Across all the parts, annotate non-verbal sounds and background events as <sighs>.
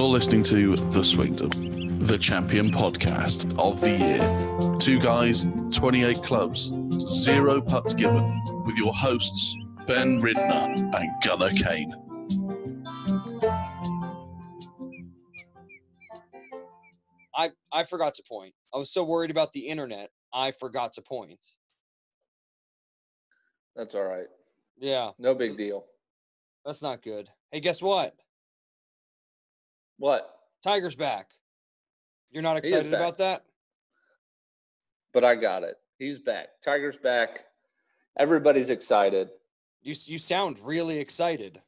You're listening to The Swingdom, the champion podcast of the year. Two guys, 28 clubs, zero putts given, with your hosts, Ben Ridner and Gunnar Kane. I I forgot to point. I was so worried about the internet, I forgot to point. That's all right. Yeah, No big deal. that's not good. Hey, guess what? What? Tiger's back. You're not excited about that? But I got it. He's back. Tiger's back. Everybody's excited. You you sound really excited.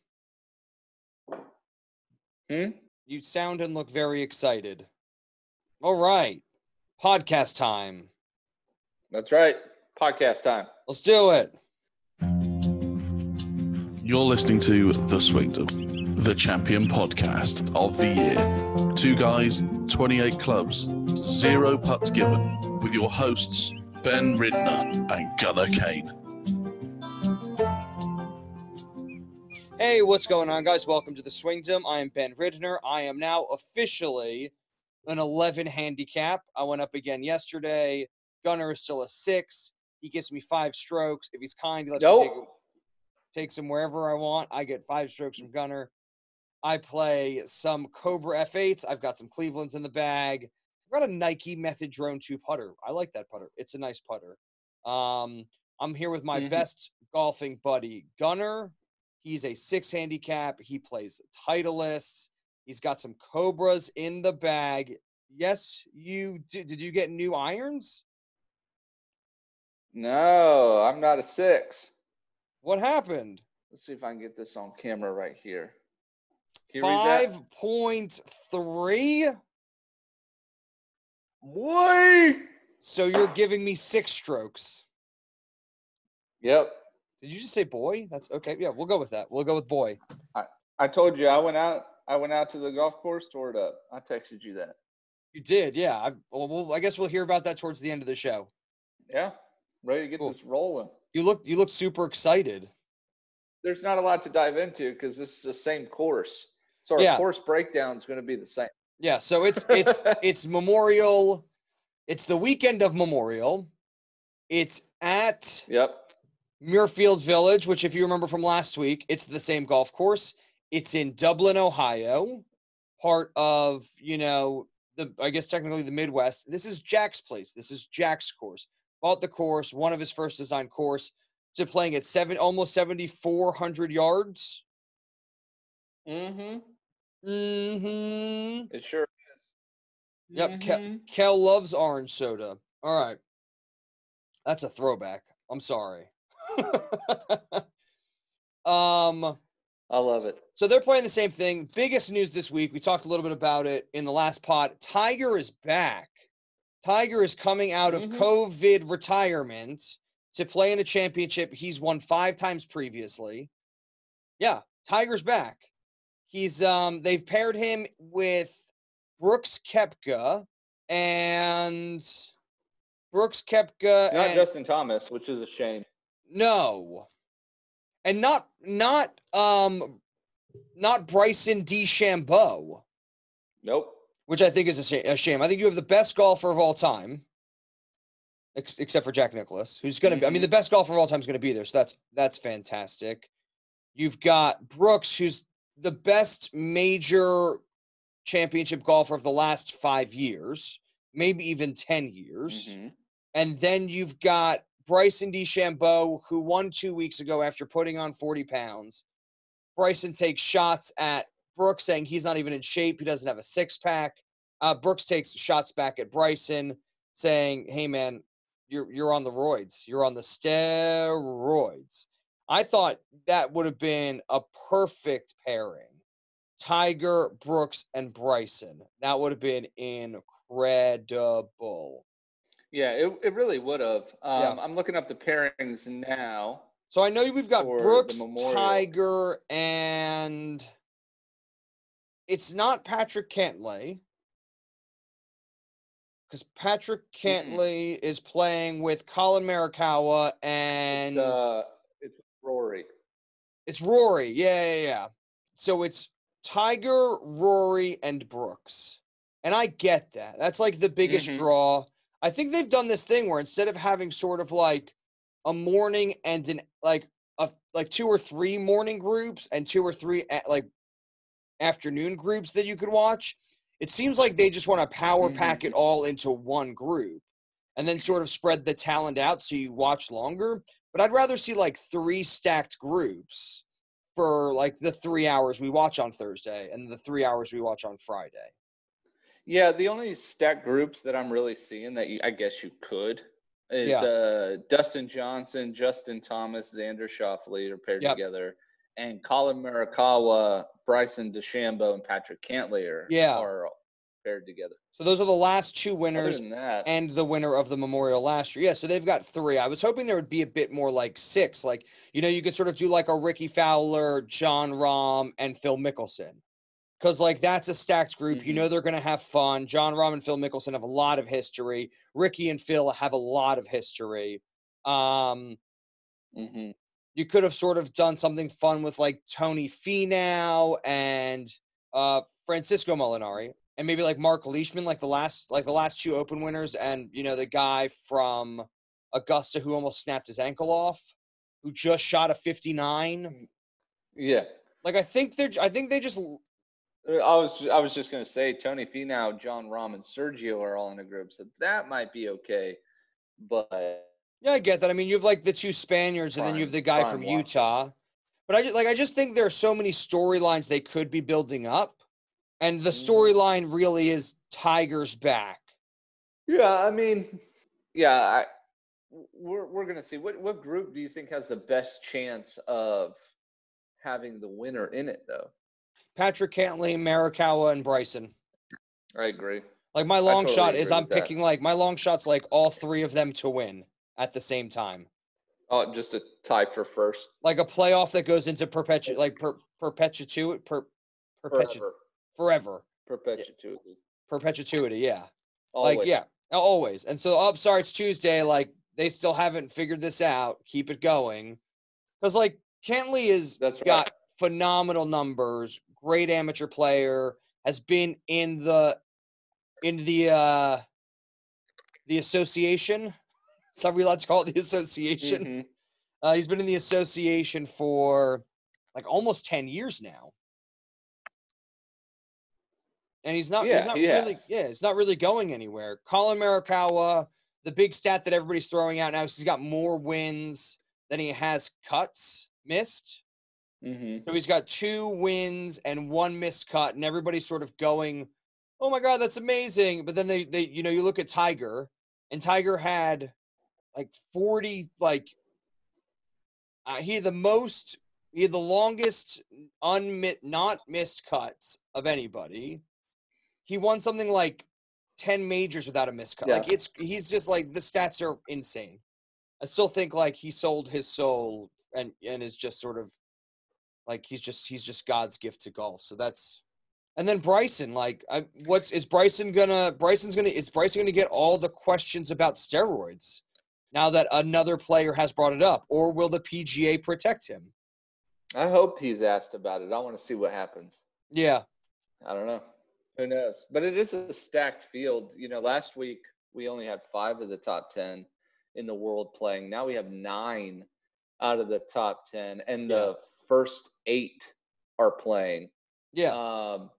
Hmm? You sound and look very excited. All right. Podcast time. That's right. Podcast time. Let's do it. You're listening to The Swingdom, the champion podcast of the year. Two guys, 28 clubs, zero putts given, with your hosts, Ben Ridner and Gunnar Kane. Hey, what's going on, guys? Welcome to the Swingdom. I am Ben Ridner. I am now officially an 11 handicap. I went up again yesterday. Gunnar is still a six. He gives me five strokes. If he's kind, he lets me take, Nope. takes him wherever I want. I get five strokes from Gunnar. I play some Cobra F8s. I've got some Clevelands in the bag. I've got a Nike Method Drone 2 putter. I like that putter. It's a nice putter. Um, I'm here with my Mhm. best golfing buddy, Gunnar. He's a six handicap. He plays Titleist. He's got some Cobras in the bag. Yes, you did. Did you get new irons? No, I'm not a six. What happened? Let's see if I can get this on camera right here. Can you read that? Five point three. Boy. So you're giving me six strokes. Yep. Did you just say boy? That's okay. Yeah, we'll go with that. We'll go with boy. I told you I went out. I went out to the golf course, tore it up. I texted you that. You did, yeah. I, well, we'll, I guess we'll hear about that towards the end of the show. Yeah. Ready to get Cool. this rolling. You look, you look super excited. There's not a lot to dive into because this is the same course. So our Yeah. course breakdown is going to be the same. Yeah. So it's it's <laughs> it's Memorial. It's the weekend of Memorial. It's at Yep. Muirfield Village, which, if you remember from last week, it's the same golf course. It's in Dublin, Ohio, part of, you know, the, I guess technically the Midwest. This is Jack's place. This is Jack's course. Bought the course, one of his first design course, to playing at seven, almost 7,400 yards. Mm-hmm. Mm-hmm. It sure is. Yep. Ke- Mhm. Kel loves orange soda. All right. That's a throwback. I'm sorry. <laughs> um, I love it. So they're playing the same thing. Biggest news this week. We talked a little bit about it in the last pod. Tiger is back. Tiger is coming out of Mhm. COVID retirement to play in a championship he's won five times previously. Yeah, Tiger's back. He's um they've paired him with Brooks Koepka and Brooks Koepka Not and Justin Thomas, which is a shame. no. And not not um not Bryson DeChambeau, Nope. which I think is a, sha- a shame. I think you have the best golfer of all time, ex- except for Jack Nicklaus, who's going to be. I mean, the best golfer of all time is going to be there, so that's that's fantastic. You've got Brooks, who's the best major championship golfer of the last five years, maybe even ten years. Mhm. And then you've got Bryson DeChambeau, who won two weeks ago after putting on 40 pounds. Bryson takes shots at Brooks, saying he's not even in shape. He doesn't have a six pack. Uh, Brooks takes shots back at Bryson, saying, "Hey, man, you're you're on the roids. You're on the steroids." I thought that would have been a perfect pairing. Tiger, Brooks, and Bryson. That would have been incredible. Yeah, it, it really would have. Yeah. Um, I'm looking up the pairings now. So I know we've got Brooks, Tiger, and it's not Patrick Cantlay. Because Patrick Cantlay is playing with Collin Morikawa and uh, Rory. it's Rory. Yeah, yeah, yeah. So it's Tiger, Rory, and Brooks. And I get that. That's like the biggest Mhm. draw. I think they've done this thing where instead of having sort of like a morning and an like a like two or three morning groups and two or three like afternoon groups that you could watch, it seems like they just want to power pack it all into one group and then sort of spread the talent out so you watch longer. But I'd rather see like three stacked groups for like the three hours we watch on Thursday and the three hours we watch on Friday. Yeah, the only stacked groups that I'm really seeing that you, I guess you could is Yeah. uh, Dustin Johnson, Justin Thomas, Xander Schauffele are paired Yep. together, and Collin Morikawa, Bryson DeChambeau, and Patrick Cantlay are, Yeah. are paired together. So those are the last two winners and the winner of the Memorial last year. Yeah, so they've got three. I was hoping there would be a bit more like six. Like, you know, you could sort of do like a Rickie Fowler, Jon Rahm, and Phil Mickelson. Because, like, that's a stacked group. You Mhm. know, they're going to have fun. Jon Rahm and Phil Mickelson have a lot of history. Rickie and Phil have a lot of history. Um, mhm. you could have sort of done something fun with like Tony Finau and uh, Francesco Molinari, and maybe like Mark Leishman, like the last like the last two Open winners, and you know the guy from Augusta who almost snapped his ankle off, who just shot a 59. yeah. Like I think they're I think they just Uh, I was I was just gonna say Tony Finau, Jon Rahm, and Sergio are all in a group, so that might be okay. But yeah I get that. I mean you have like the two Spaniards, and then you have the guy from. Utah. But I just like I just think there are so many storylines they could be building up, and the storyline really is Tiger's back. yeah, I mean, yeah, I, we're we're gonna see what what group do you think has the best chance of having the winner in it though? Patrick Cantlay, Morikawa, and Bryson. I agree. Like my long totally shot is I'm with that. picking like my long shot's like all three of them to win at the same time. Oh, just a tie for first Like a playoff that goes into perpetu like per, perpetuity per, perpetu- forever, perpetuity. Perpetuity, yeah. Always. Like yeah, always. And so oh sorry, it's Tuesday, like they still haven't figured this out. Keep it going. Cuz like Cantlay is That's right. got phenomenal numbers, great amateur player, has been in the in the uh the association. So we like to call it the association. Mhm. Uh, he's been in the association for like almost 10 years now. And he's not Yeah, he's not he really has. yeah, it's not really going anywhere. Collin Morikawa, the big stat that everybody's throwing out now is he's got more wins than he has cuts missed. Mhm. So he's got two wins and one missed cut, and everybody's sort of going, "Oh my god, that's amazing!" But then they, they, you know, you look at Tiger, and Tiger had like forty, like uh, he had the most, he had the longest unmit, not missed cuts of anybody. He won something like ten majors without a miscut. cut. Like it's, he's just like the stats are insane. I still think like he sold his soul and and is just sort of like he's just he's just God's gift to golf. So that's and then Bryson, like I, what's is Bryson gonna Bryson's gonna is Bryson gonna get all the questions about steroids now that another player has brought it up, or will the PGA protect him? I hope he's asked about it. I want to see what happens. Yeah, I don't know. Who knows? But it is a stacked field. You know, last week we only had five of the top 10 in the world playing. Now we have nine out of the top 10, and the first eight are playing. yeah. Um,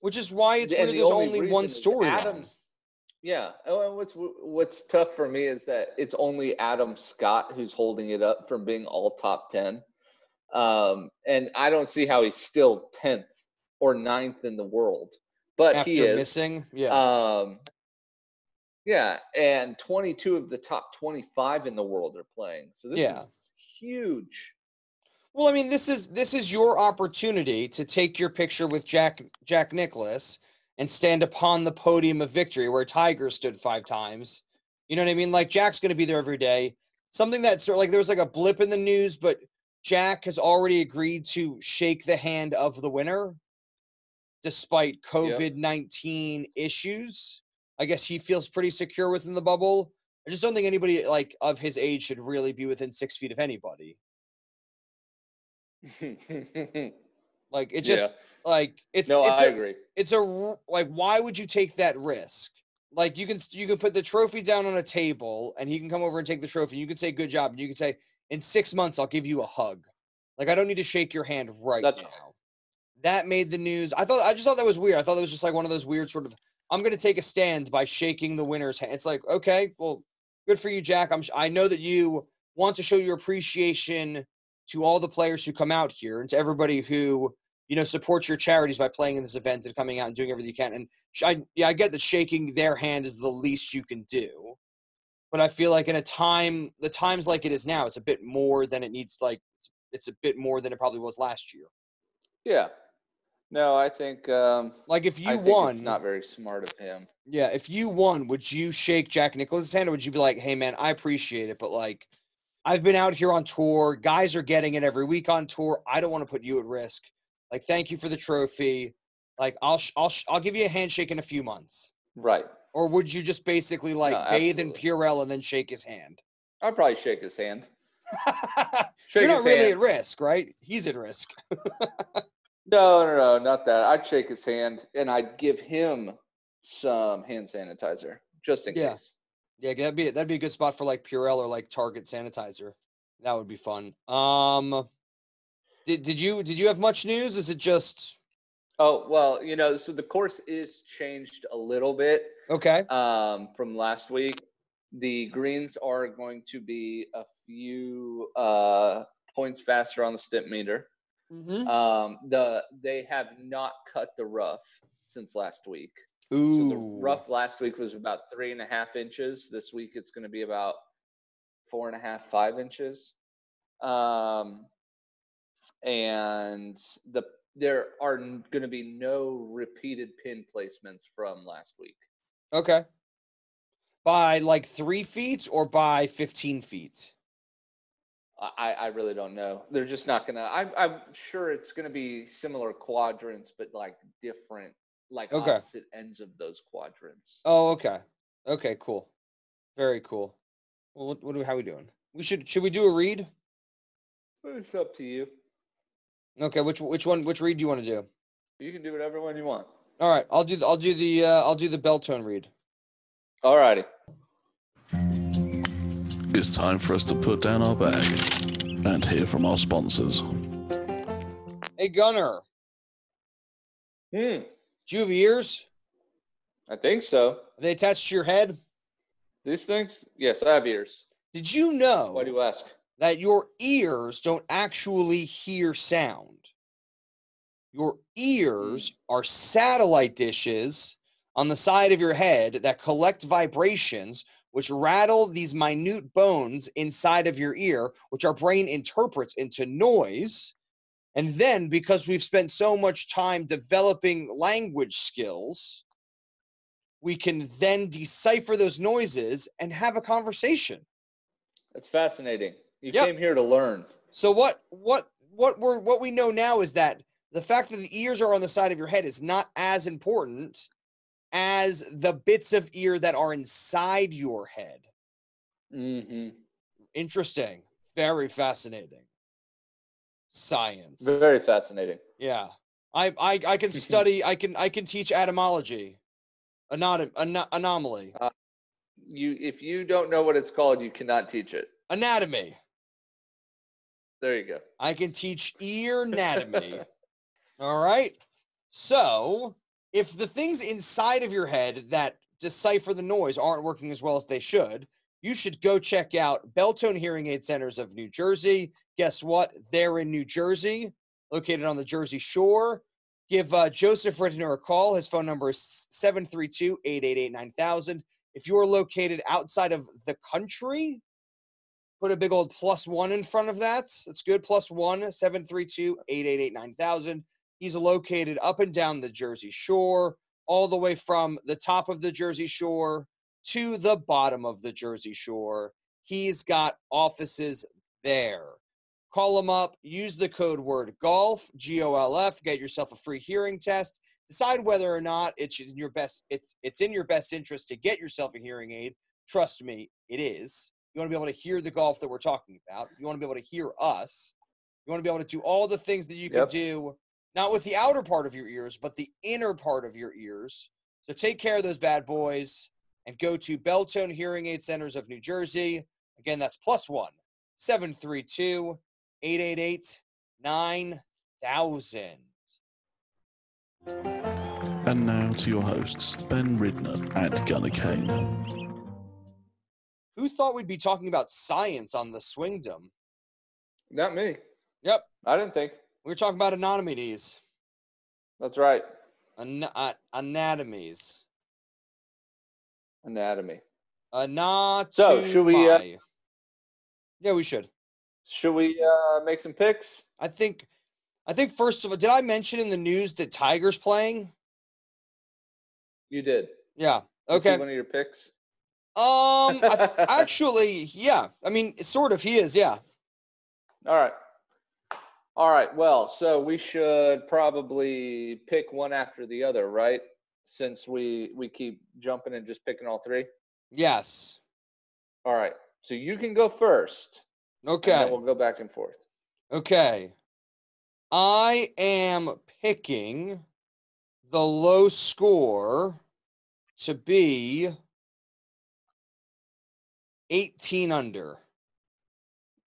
Which is why it's weird. the There's only reason one story. Adams- Yeah. Oh, and what's what's tough for me is that it's only Adam Scott who's holding it up from being all top ten, um, and I don't see how he's still tenth or ninth in the world, but After he is. missing, yeah, Um, yeah, and 22 of the top 25 in the world are playing. So this Yeah. is huge. Well, I mean, this is this is your opportunity to take your picture with Jack Jack Nicklaus and stand upon the podium of victory where Tiger stood five times. You know what I mean? Like Jack's going to be there every day. Something that sort of like there was like a blip in the news, but Jack has already agreed to shake the hand of the winner, despite COVID nineteen issues. I guess he feels pretty secure within the bubble. I just don't think anybody like of his age should really be within six feet of anybody. <laughs> Like it Yeah. just like it's no, it's I a, agree. it's a like why would you take that risk? Like you can you can put the trophy down on a table and he can come over and take the trophy. You can say good job and you can say in 6 months I'll give you a hug. Like I don't need to shake your hand right That's now. right. That made the news. I thought I just thought that was weird. I thought that was just like one of those weird sort of I'm going to take a stand by shaking the winner's hand. It's like, okay, well, good for you, Jack. I'm I know that you want to show your appreciation to all the players who come out here and to everybody who you know supports your charities by playing in this event and coming out and doing everything you can. And I, yeah, I get that shaking their hand is the least you can do, but I feel like in a time, the times like it is now, it's a bit more than it needs. Like it's a bit more than it probably was last year. Yeah. No, I think um, Like if you I think won, It's not very smart of him. Yeah, if you won, would you shake Jack Nicklaus's hand or would you be like, hey man, I appreciate it, but like I've been out here on tour. Guys are getting it every week on tour. I don't want to put you at risk. Like, thank you for the trophy. Like, I'll sh- I'll sh- I'll give you a handshake in a few months. Right. Or would you just basically like bathe in. Purell and then shake his hand? I'd probably shake his hand. <laughs> Shake You're not really hand. at risk, right? He's at risk. <laughs> No, no, no, not that. I'd shake his hand and I'd give him some hand sanitizer just in Yeah. case. Yeah, that'd be that'd be a good spot for like Purell or like Target sanitizer. That would be fun. Um, did did you did you have much news? Is it just Oh well, you know, so the course is changed a little bit okay? um, from last week. The greens are going to be a few uh, points faster on the Stimpmeter. Mm-hmm. Um, the they have not cut the rough since last week. So Ooh, the rough last week was about three and a half inches. This week it's going to be about four and a half, five inches. Um, and the there are going to be no repeated pin placements from last week. Okay. By like three feet or by fifteen feet? I, I really don't know. They're just not gonna. I'm, I'm sure it's gonna be similar quadrants, but like different, like Okay. opposite ends of those quadrants. Oh, okay. Okay, cool. Very cool. Well, what, what do how are we doing? We should should we do a read? It's up to you. Okay, which which one which read do you want to do? You can do whatever one you want. All right, I'll do the, I'll do the uh, I'll do the Beltone read. Alrighty. It's time for us to put down our bag and hear from our sponsors. Hey Gunnar, Hmm. do you have ears? I think so. Are they attached to your head? These things? Yes, I have ears. Did you know Why do you ask? that your ears don't actually hear sound? Your ears are satellite dishes on the side of your head that collect vibrations, which rattle these minute bones inside of your ear, which our brain interprets into noise. And then, because we've spent so much time developing language skills, we can then decipher those noises and have a conversation. That's fascinating. You Yep. came here to learn. So what what what we're what we know now is that the fact that the ears are on the side of your head is not as important as the bits of ear that are inside your head. Mm-hmm. Interesting. Very fascinating. Science. Very fascinating. Yeah. I I I can <laughs> study I can I can teach etymology. Anom- ano- anomaly. You, if you don't know what it's called, you cannot teach it. Anatomy. There you go. I can teach <laughs> ear anatomy. All right. So, if the things inside of your head that decipher the noise aren't working as well as they should, you should go check out Beltone Hearing Aid Centers of New Jersey. Guess what? They're in New Jersey, located on the Jersey Shore. Give uh, Joseph Rittner a call. His phone number is 732 888 9000. If you're located outside of the country, put a big old plus one in front of that. That's good. Plus one, 732 888 9000. He's located up and down the Jersey Shore, all the way from the top of the Jersey Shore to the bottom of the Jersey Shore. He's got offices there. Call him up, use the code word golf, G O L F, get yourself a free hearing test. Decide whether or not it's in your best it's it's in your best interest to get yourself a hearing aid. Trust me, it is. You want to be able to hear the golf that we're talking about. You want to be able to hear us. You want to be able to do all the things that you can do not with the outer part of your ears, but the inner part of your ears. So take care of those bad boys and go to Beltone Hearing Aid Centers of New Jersey. Again, that's plus one 732 888 9000. And now to your hosts, Ben Ridner and Gunnar Kane. Who thought we'd be talking about science on the swingdom? Not me. Yep. I didn't think. We were talking about anatomies. That's right. An- uh, anatomies. Anatomy. Anatomy. So, should we, uh, yeah, we should. Should we uh, make some picks? I think. I think first of all, did I mention in the news that Tiger's playing? You did. Yeah. Is he Okay. one of your picks. Um. I <laughs> actually, yeah. I mean, sort of. He is. Yeah. All right. All right. Well, so we should probably pick one after the other, right? Since we we keep jumping and just picking all three. Yes. All right. So you can go first. and Okay. then we'll go back and forth. Okay. I am picking the low score to be 18 under.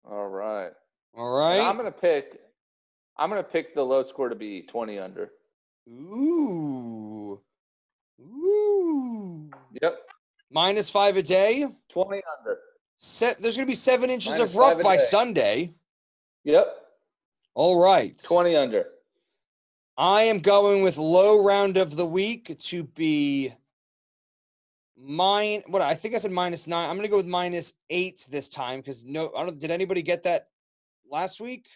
All right. All right. I'm gonna pick. I'm gonna pick the low score to be 20 under. Ooh. Ooh. Yep. Minus five a day. 20 under. Se- there's going to be seven inches Minus of rough by day. Sunday. Yep. All right. 20 under. I am going with low round of the week to be mine. What I think I said minus nine. I'm going to go with minus eight this time because no, I don't. Did anybody get that last week?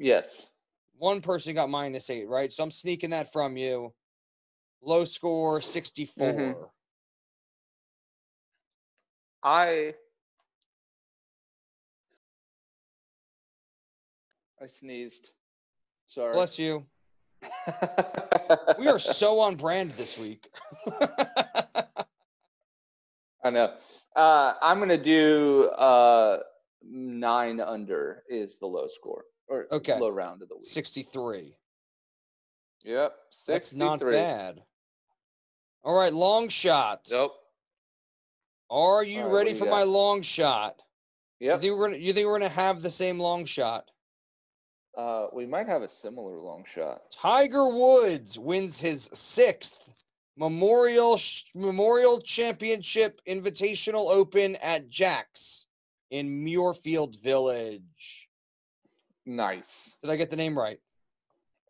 Yes. One person got minus eight, right? So I'm sneaking that from you. Low score 64. Mm-hmm. I. I sneezed. Sorry. Bless you. <laughs> We are so on brand this week. <laughs> I know. Uh, I'm gonna do uh, nine under is the low score or Okay. low round of the week. 63. Yep. That's not bad. All right, long shot. Nope. Are you right, ready for got? my long shot? Yeah. You think we're gonna you think we're gonna have the same long shot? Uh, we might have a similar long shot. Tiger Woods wins his sixth Memorial Memorial Championship Invitational Open at Jack's in Muirfield Village. Nice. Did I get the name right?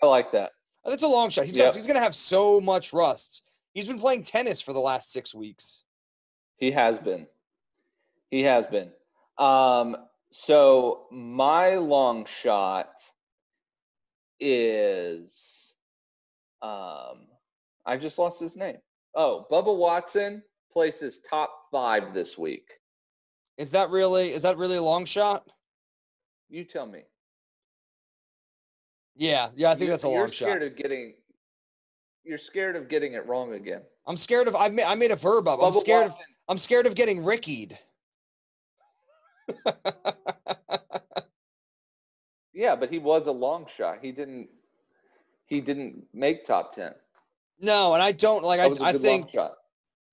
I like that. Oh, that's a long shot. He's Yep. got, he's gonna have so much rust. He's been playing tennis for the last six weeks. He has been. He has been. Um, so my long shot is um I just lost his name. Oh, Bubba Watson places top five this week. Is that really is that really a long shot? You tell me. Yeah, yeah, I think You- that's a long shot. You're scared of getting you're scared of getting it wrong again. I'm scared of I made I made a verb up. I'm Bubba scared of I'm scared of getting rickied. <laughs> yeah, but he was a long shot. He didn't he didn't make top ten. no, and I don't like That I, I think.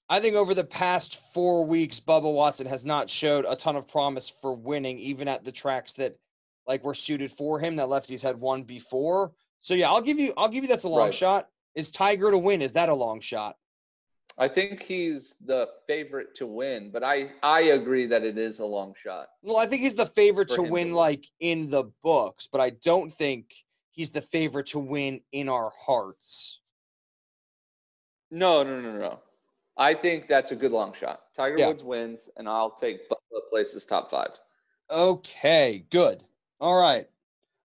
I think over the past four weeks, Bubba Watson has not showed a ton of promise for winning, even at the tracks that like were suited for him that lefties had won before. So yeah, I'll give you I'll give you that's a long Right. shot. Is Tiger to win? Is that a long shot? I think he's the favorite to win, but I I agree that it is a long shot. Well, I think he's the favorite to him to win win. like in the books, but I don't think he's the favorite to win in our hearts. No, no, no, no. I think that's a good long shot. Tiger Yeah. Woods wins, and I'll take Bubba places top five. Okay, good. All right.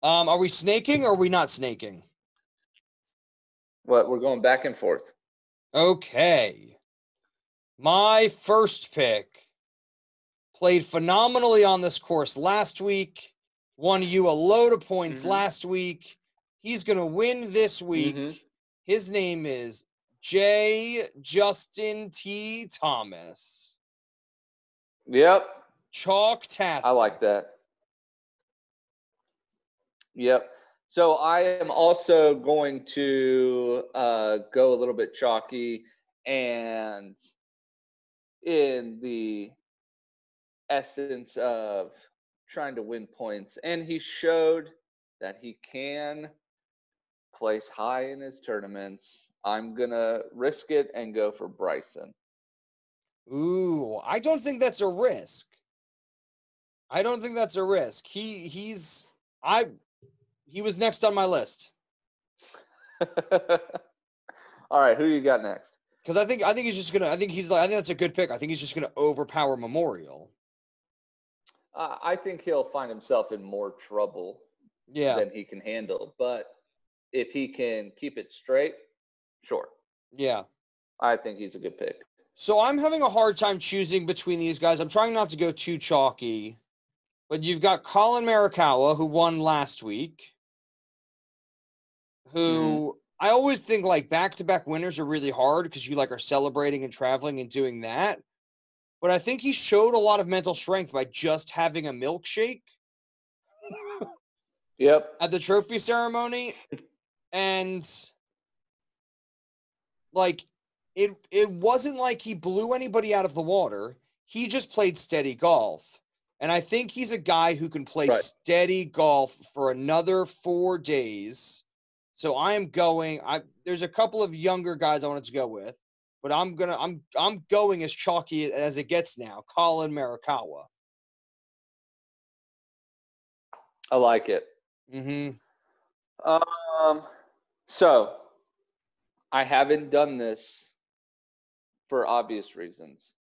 Um, are we snaking or are we not snaking? What? We're going back and forth. Okay. My first pick played phenomenally on this course last week, won you a load of points Mhm. last week. He's going to win this week. Mhm. His name is J. Justin T. Thomas. Yep, Chalk Task. I like that. Yep. So I am also going to uh, go a little bit chalky and in the essence of trying to win points. And he showed that he can place high in his tournaments. I'm going to risk it and go for Bryson. Ooh, I don't think that's a risk. I don't think that's a risk. He he's I he was next on my list. <laughs> All right, who you got next? Because I think I think he's just gonna I think he's like I think that's a good pick. I think he's just gonna overpower Memorial. Uh, I think he'll find himself in more trouble Yeah. than he can handle. But if he can keep it straight, sure. Yeah. I think he's a good pick. So I'm having a hard time choosing between these guys. I'm trying not to go too chalky, but you've got Collin Morikawa who won last week. Mm-hmm. Who I always think like back-to-back winners are really hard because you like are celebrating and traveling and doing that. But I think he showed a lot of mental strength by just having a milkshake Yep. at the trophy ceremony and like it it wasn't like he blew anybody out of the water he just played steady golf and i think he's a guy who can play Right. steady golf for another 4 days so i am going i there's a couple of younger guys i wanted to go with but i'm gonna i'm i'm going as chalky as it gets now collin morikawa I like it. mm-hmm Um, so I haven't done this for obvious reasons,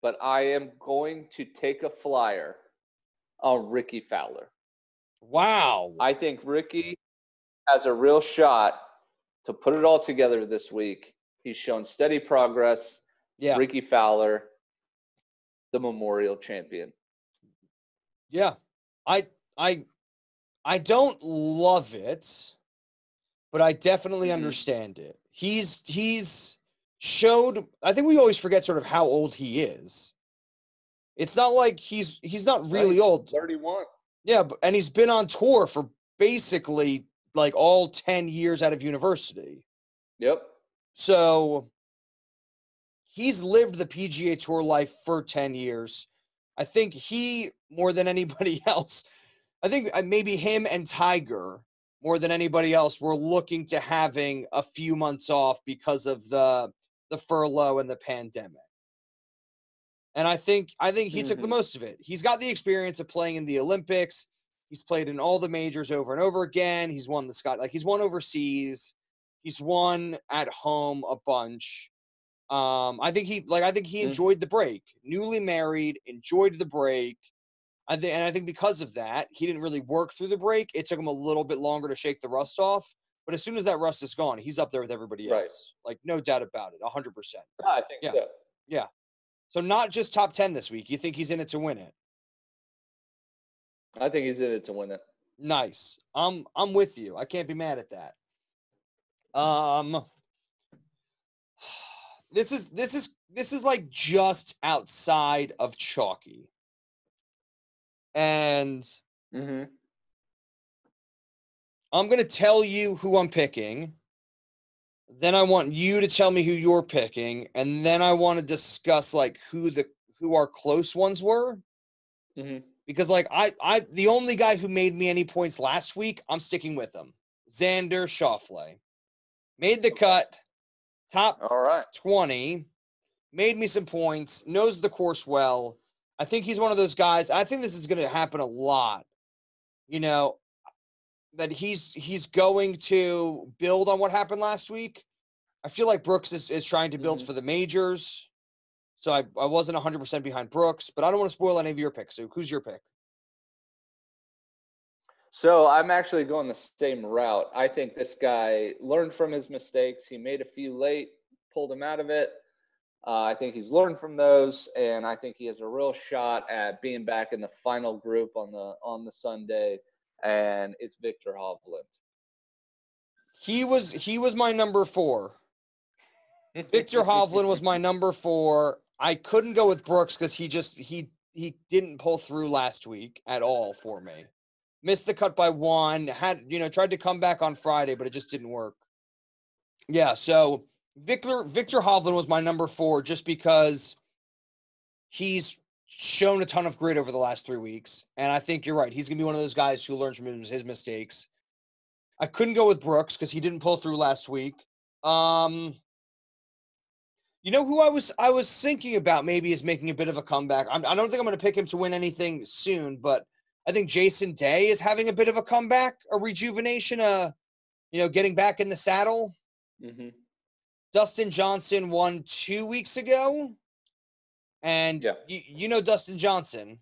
but I am going to take a flyer on Rickie Fowler. wow I think Rickie has a real shot to put it all together this week. He's shown steady progress. yeah Rickie Fowler, the Memorial champion. Yeah. I I I don't love it, but I definitely Mhm. understand it. He's he's showed I think we always forget sort of how old he is. It's not like he's he's not really Right. old. 31. Yeah, but, and he's been on tour for basically like all 10 years out of university. Yep. So he's lived the PGA Tour life for 10 years. I think he, more than anybody <laughs> else, I think uh, maybe him and Tiger, more than anybody else, were looking to having a few months off because of the the furlough and the pandemic. And I think I think he took the Mhm. most of it. He's got the experience of playing in the Olympics. He's played in all the majors over and over again. He's won the Scott like he's won overseas. He's won at home a bunch. Um, I think he like I think he Mm. enjoyed the break. Newly married, enjoyed the break. I think, and I think because of that, he didn't really work through the break. It took him a little bit longer to shake the rust off. But as soon as that rust is gone, he's up there with everybody Right. else. Like no doubt about it, hundred percent. I think Yeah. so. Yeah. So not just top ten this week. You think he's in it to win it? I think he's in it to win it. Nice. I'm I'm with you. I can't be mad at that. Um <sighs> this is this is this is like just outside of chalky. And Mm-hmm. I'm going to tell you who I'm picking. Then I want you to tell me who you're picking and then I want to discuss like who the who our close ones were Mm-hmm. Because like I I the only guy who made me any points last week, I'm sticking with him. Xander Schauffele. Made the cut, top All right. 20, made me some points, knows the course well. I think he's one of those guys. I think this is going to happen a lot. You know, that he's he's going to build on what happened last week. I feel like Brooks is, is trying to build Mhm. for the majors. So I, I wasn't 100% behind Brooks, but I don't want to spoil any of your picks. So who's your pick? So I'm actually going the same route. I think this guy learned from his mistakes. He made a few late, pulled him out of it. Uh, I think he's learned from those, and I think he has a real shot at being back in the final group on the on the Sunday. And it's Viktor Hovland. He was he was my number four. <laughs> Viktor Hovland was my number four. I couldn't go with Brooks because he just he he didn't pull through last week at all for me. missed the cut by one. Had you know tried to come back on Friday, but it just didn't work. Yeah, so Victor Viktor Hovland was my number four just because he's shown a ton of grit over the last three weeks, and I think you're right. He's gonna be one of those guys who learns from his, mistakes. I couldn't go with Brooks because he didn't pull through last week. Um, you know who I was I was thinking about maybe is making a bit of a comeback. I'm, I don't think I'm going to pick him to win anything soon, but I think Jason Day is having a bit of a comeback, a rejuvenation, uh, you know, getting back in the saddle. Mm-hmm. Dustin Johnson won two weeks ago, and Yeah. you, you know Dustin Johnson.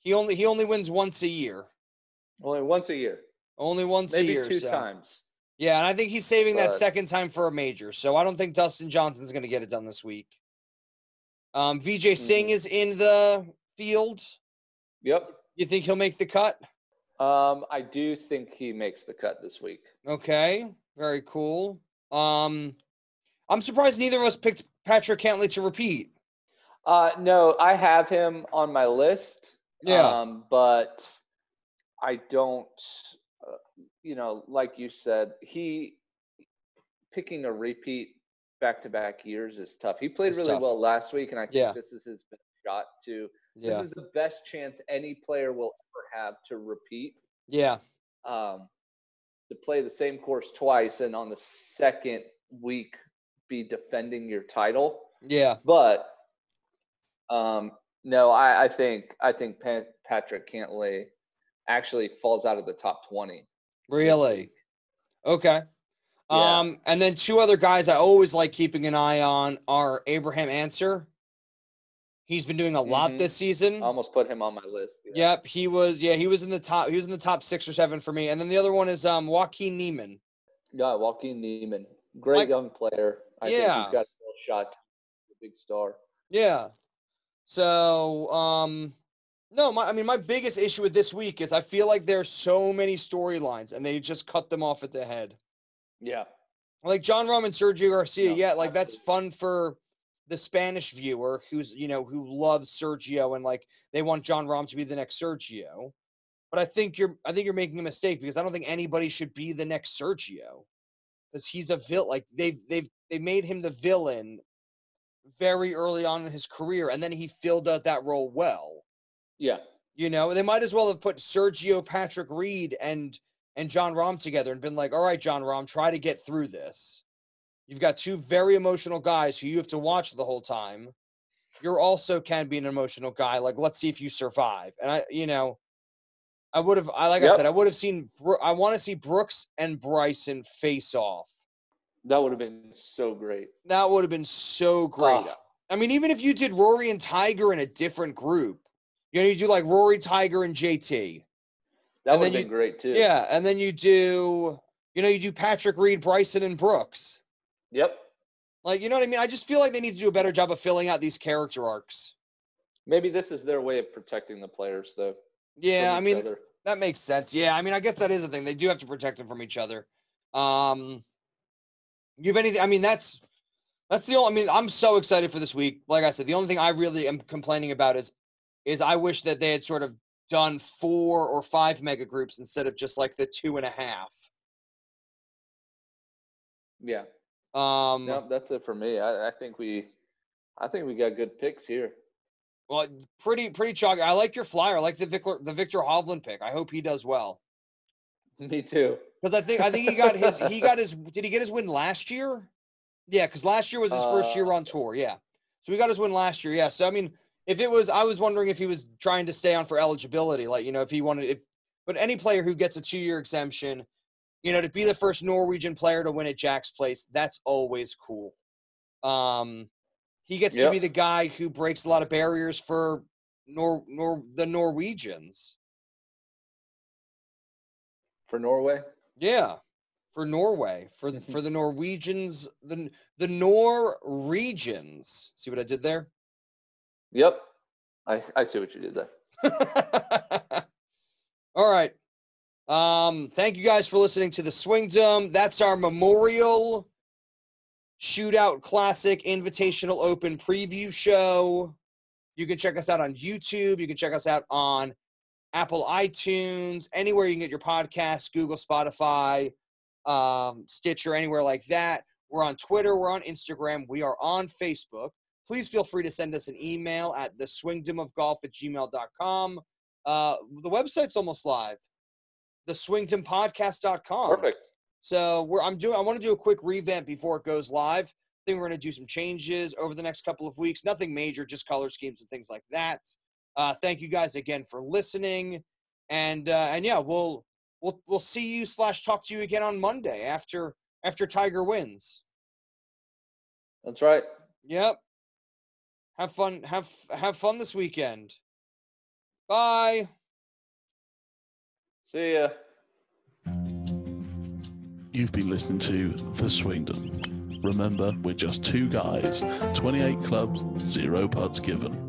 He only he only wins once a year, Only once a year, only once maybe a year. two so. times. Yeah, and I think he's saving that But- second time for a major. So I don't think Dustin Johnson's going to get it done this week. Um, Vijay Singh Mhm. is in the field. Yep. You think he'll make the cut? Um, I do think he makes the cut this week. Okay, very cool. Um, I'm surprised neither of us picked Patrick Cantlay to repeat. Uh, no, I have him on my list. Yeah. Um, but I don't, you know, like you said, he picking a repeat back to back years is tough. He played It's really tough. well last week, and I think Yeah. this is his best shot to. Yeah, This is the best chance any player will ever have to repeat. yeah, um, to play the same course twice and on the second week be defending your title. yeah. But um, no, I, I think I think Pat, Patrick Cantlay actually falls out of the top twenty. Really? Okay. Yeah. Um, and then two other guys I always like keeping an eye on are Abraham Ancer. He's been doing a lot Mhm. this season. I almost put him on my list. yeah. Yep, he was. Yeah, he was in the top. He was in the top six or seven for me. And then the other one is um Joaquin Niemann. Yeah, Joaquin Niemann, great Like- young player. I think Yeah. he's got a real shot a big star. Yeah. So um, no, my I mean my biggest issue with this week is I feel like there's so many storylines and they just cut them off at the head. Yeah. Like Jon Rahm and Sergio Garcia. No, yeah, like that's fun for the Spanish viewer who's you know who loves Sergio and like they want Jon Rahm to be the next Sergio. But I think you're I think you're making a mistake because I don't think anybody should be the next Sergio. Because he's a villain. Like they've they've they made him the villain very early on in his career, and then he filled out that role well. Yeah. You know, they might as well have put Sergio Patrick Reed and and Jon Rahm together and been like, all right, Jon Rahm, try to get through this. You've got two very emotional guys who you have to watch the whole time. You're also can be an emotional guy. Like, let's see if you survive. And I, you know, I would have, I like I said, I would have seen. Bro- I want to see Brooks and Bryson face off. That would have been so great. That would have been so great. Oh, I mean, even if you did Rory and Tiger in a different group, you know, you do like Rory, Tiger, and JT. that would been great too. Yeah, and then you do, you know, you do Patrick Reed, Bryson, and Brooks. Yep. Like, you know what I mean? I just feel like they need to do a better job of filling out these character arcs. Maybe this is their way of protecting the players, though. Yeah, I mean, other. that makes sense. Yeah, I mean, I guess that is a thing. They do have to protect them from each other. Um, you have anything? I mean, that's that's the only. I mean, I'm so excited for this week. Like I said, the only thing I really am complaining about is is I wish that they had sort of done four or five mega groups instead of just like the two and a half. yeah. Um, No, that's it for me. I, I think we, I think we got good picks here. Well, pretty pretty chalky. I like your flyer. I like the Victor the Viktor Hovland pick. I hope he does well <laughs> Me too. because I think I think he got his he got his did he get his win last year? Yeah, because last year was his first year Uh, on tour. Yeah, so he got his win last year. Yeah, so I mean, if it was, I was wondering if he was trying to stay on for eligibility, like you know, if he wanted if. But any player who gets a two year exemption, you know, to be the first Norwegian player to win at Jack's Place, that's always cool. Um, he gets to be the guy who breaks a lot of barriers for Nor Nor the Norwegians. For Norway. Yeah, for Norway, for the- for the Norwegians, the the Norwegians. See what I did there? Yep. I, I see what you did there. <laughs> All right. Um, thank you guys for listening to the Swingdom. That's our memorial shootout classic invitational open preview show. You can check us out on YouTube. You can check us out on Apple iTunes, anywhere you can get your podcasts, Google, Spotify, um, Stitcher, anywhere like that. We're on Twitter, we're on Instagram, we are on Facebook. Please feel free to send us an email at the swingdomofgolf at gmail.com. Uh, the website's almost live. The swingdompodcast.com. Perfect. So we're I'm doing I want to do a quick revamp before it goes live. I think we're going to do some changes over the next couple of weeks. Nothing major, just color schemes and things like that. Uh, thank you guys again for listening, and uh, and yeah, we'll we'll we'll see you slash talk to you again on Monday after after Tiger wins. That's right. Yep. Have fun. Have have fun this weekend. Bye. See ya. You've been listening to The Swingdom. Remember, we're just two guys, 28 clubs, zero putts given.